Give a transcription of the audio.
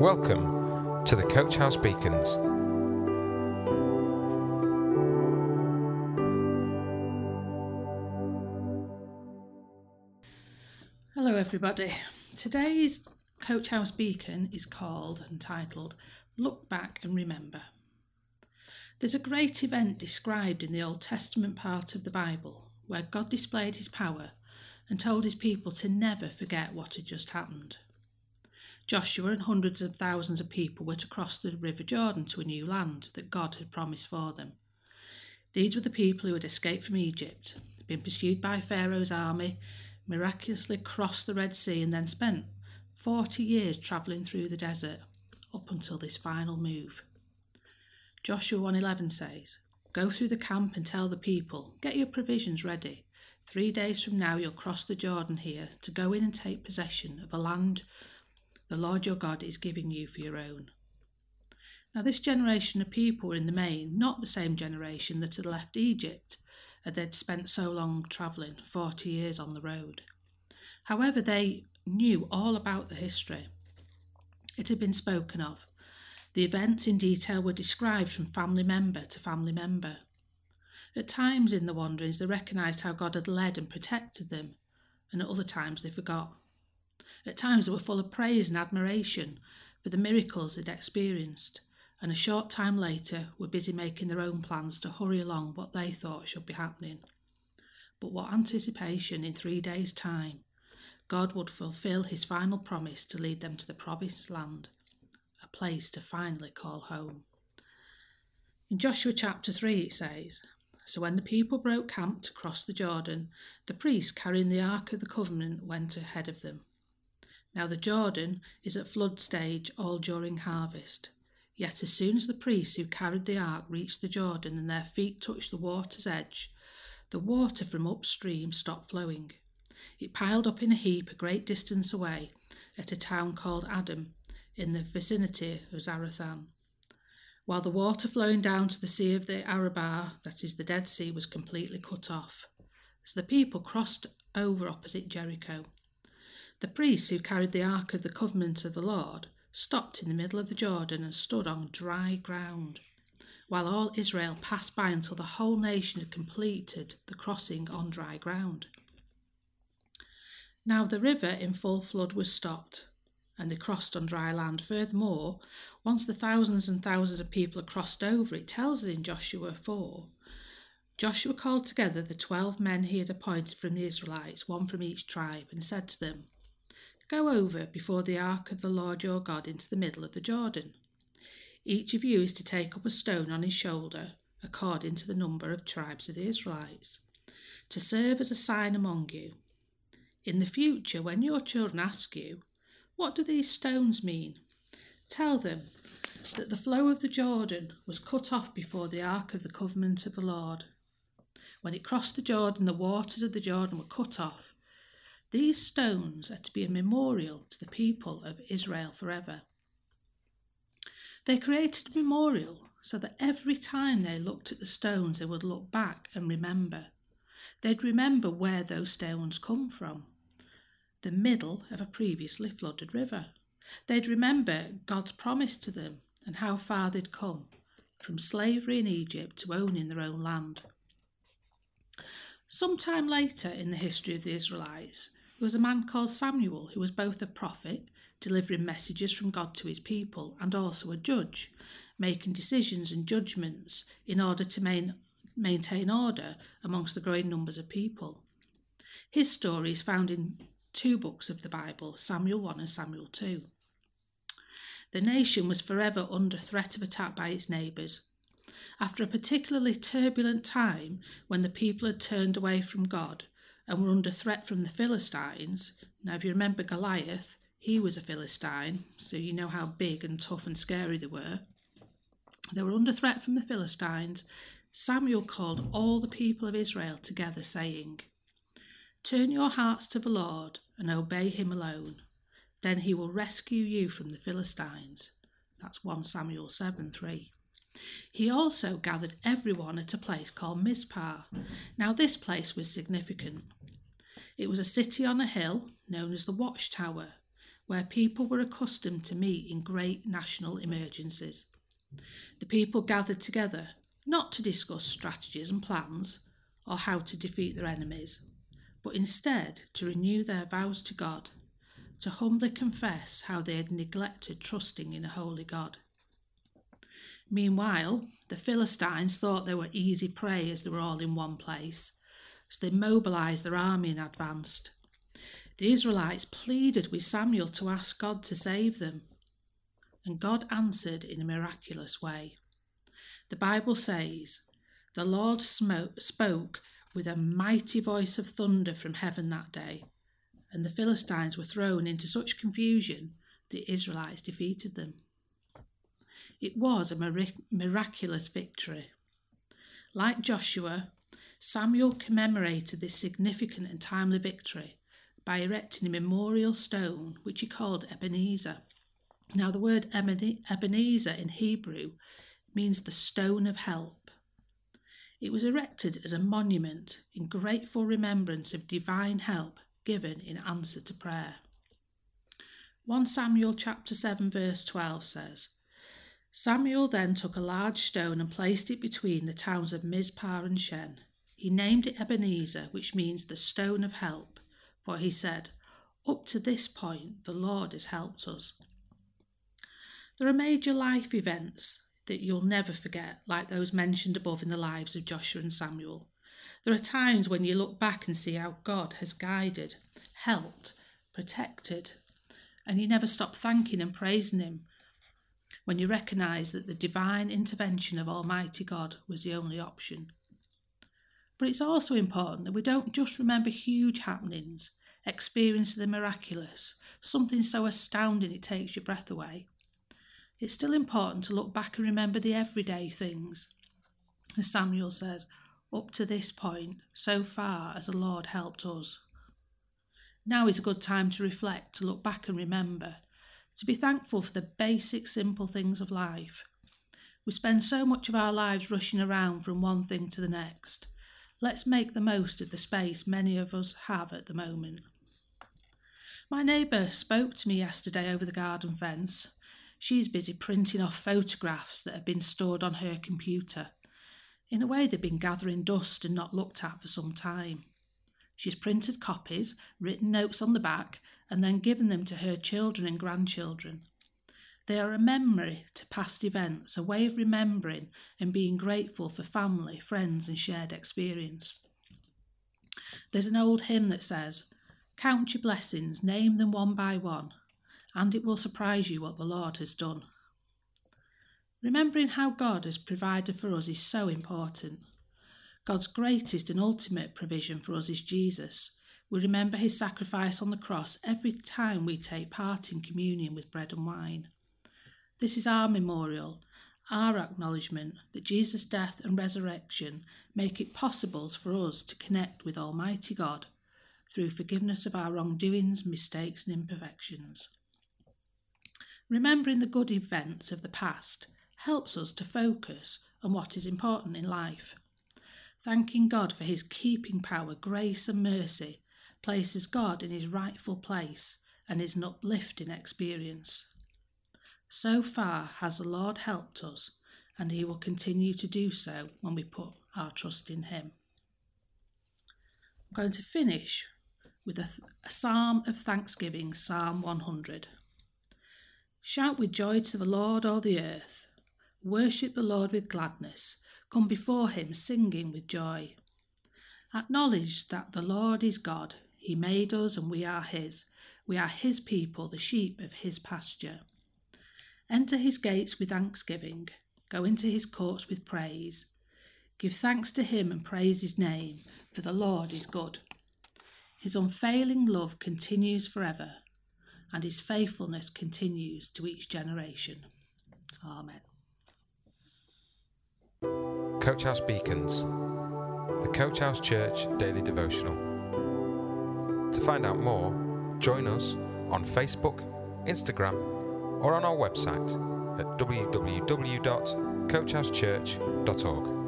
Welcome to the Coach House Beacons. Hello, everybody. Today's Coach House Beacon is called and titled Look Back and Remember. There's a great event described in the Old Testament part of the Bible where God displayed his power and told his people to never forget what had just happened. Joshua and hundreds of thousands of people were to cross the River Jordan to a new land that God had promised for them. These were the people who had escaped from Egypt, been pursued by Pharaoh's army, miraculously crossed the Red Sea, and then spent 40 years travelling through the desert up until this final move. Joshua 1:11 says, "Go through the camp and tell the people, get your provisions ready. 3 days from now you'll cross the Jordan here to go in and take possession of a land the Lord your God is giving you for your own." Now this generation of people were in the main not the same generation that had left Egypt, as they'd spent so long travelling, 40 years on the road. However, they knew all about the history. It had been spoken of. The events in detail were described from family member to family member. At times in the wanderings, they recognised how God had led and protected them, and at other times they forgot. At times they were full of praise and admiration for the miracles they'd experienced, and a short time later were busy making their own plans to hurry along what they thought should be happening. But what anticipation in three days' time God would fulfill his final promise to lead them to the promised land, a place to finally call home. In Joshua chapter 3 it says, So when the people broke camp to cross the Jordan, the priest carrying the Ark of the Covenant went ahead of them. Now the Jordan is at flood stage all during harvest. Yet as soon as the priests who carried the ark reached the Jordan and their feet touched the water's edge, the water from upstream stopped flowing. It piled up in a heap a great distance away at a town called Adam in the vicinity of Zarethan. While the water flowing down to the Sea of the Arabah, that is the Dead Sea, was completely cut off. So the people crossed over opposite Jericho. The priests who carried the Ark of the Covenant of the Lord stopped in the middle of the Jordan and stood on dry ground, while all Israel passed by until the whole nation had completed the crossing on dry ground. Now the river in full flood was stopped, and they crossed on dry land. Furthermore, once the thousands and thousands of people had crossed over, it tells us in Joshua 4 Joshua called together the twelve men he had appointed from the Israelites, one from each tribe, and said to them, Go over before the ark of the Lord your God into the middle of the Jordan. Each of you is to take up a stone on his shoulder, according to the number of tribes of the Israelites, to serve as a sign among you. In the future, when your children ask you, What do these stones mean? Tell them that the flow of the Jordan was cut off before the ark of the covenant of the Lord. When it crossed the Jordan, the waters of the Jordan were cut off these stones are to be a memorial to the people of Israel forever. They created a memorial so that every time they looked at the stones, they would look back and remember. They'd remember where those stones come from the middle of a previously flooded river. They'd remember God's promise to them and how far they'd come from slavery in Egypt to owning their own land. Sometime later in the history of the Israelites, there was a man called Samuel who was both a prophet, delivering messages from God to his people, and also a judge, making decisions and judgments in order to main, maintain order amongst the growing numbers of people. His story is found in two books of the Bible, Samuel 1 and Samuel 2. The nation was forever under threat of attack by its neighbours. After a particularly turbulent time when the people had turned away from God, and were under threat from the Philistines. Now, if you remember Goliath, he was a Philistine, so you know how big and tough and scary they were. They were under threat from the Philistines. Samuel called all the people of Israel together, saying, Turn your hearts to the Lord and obey him alone. Then he will rescue you from the Philistines. That's 1 Samuel 7 3. He also gathered everyone at a place called Mizpah. Now, this place was significant. It was a city on a hill known as the Watchtower, where people were accustomed to meet in great national emergencies. The people gathered together not to discuss strategies and plans or how to defeat their enemies, but instead to renew their vows to God, to humbly confess how they had neglected trusting in a holy God. Meanwhile, the Philistines thought they were easy prey as they were all in one place, so they mobilized their army and advanced. The Israelites pleaded with Samuel to ask God to save them, and God answered in a miraculous way. The Bible says, The Lord smoke, spoke with a mighty voice of thunder from heaven that day, and the Philistines were thrown into such confusion that the Israelites defeated them. It was a miraculous victory. Like Joshua, Samuel commemorated this significant and timely victory by erecting a memorial stone which he called Ebenezer. Now, the word Ebenezer in Hebrew means the stone of help. It was erected as a monument in grateful remembrance of divine help given in answer to prayer. 1 Samuel chapter 7 verse 12 says, Samuel then took a large stone and placed it between the towns of Mizpah and Shen. He named it Ebenezer, which means the stone of help, for he said, Up to this point, the Lord has helped us. There are major life events that you'll never forget, like those mentioned above in the lives of Joshua and Samuel. There are times when you look back and see how God has guided, helped, protected, and you never stop thanking and praising Him when you recognise that the divine intervention of Almighty God was the only option. But it's also important that we don't just remember huge happenings, experience the miraculous, something so astounding it takes your breath away. It's still important to look back and remember the everyday things. As Samuel says, up to this point, so far as the Lord helped us. Now is a good time to reflect, to look back and remember, to be thankful for the basic, simple things of life. We spend so much of our lives rushing around from one thing to the next. Let's make the most of the space many of us have at the moment. My neighbour spoke to me yesterday over the garden fence. She's busy printing off photographs that have been stored on her computer. In a way, they've been gathering dust and not looked at for some time. She's printed copies, written notes on the back, and then given them to her children and grandchildren. They are a memory to past events, a way of remembering and being grateful for family, friends, and shared experience. There's an old hymn that says, Count your blessings, name them one by one, and it will surprise you what the Lord has done. Remembering how God has provided for us is so important. God's greatest and ultimate provision for us is Jesus. We remember his sacrifice on the cross every time we take part in communion with bread and wine. This is our memorial, our acknowledgement that Jesus' death and resurrection make it possible for us to connect with Almighty God through forgiveness of our wrongdoings, mistakes, and imperfections. Remembering the good events of the past helps us to focus on what is important in life. Thanking God for his keeping power, grace, and mercy places God in his rightful place and is an uplifting experience. So far has the Lord helped us, and he will continue to do so when we put our trust in him. I'm going to finish with a, a psalm of thanksgiving, Psalm 100. Shout with joy to the Lord, all the earth. Worship the Lord with gladness come before him singing with joy. Acknowledge that the Lord is God. He made us and we are his. We are his people, the sheep of his pasture. Enter his gates with thanksgiving. Go into his courts with praise. Give thanks to him and praise his name, for the Lord is good. His unfailing love continues forever, and his faithfulness continues to each generation. Amen. Coach House Beacons, the Coach House Church Daily Devotional. Find out more, join us on Facebook, Instagram, or on our website at www.coachhousechurch.org.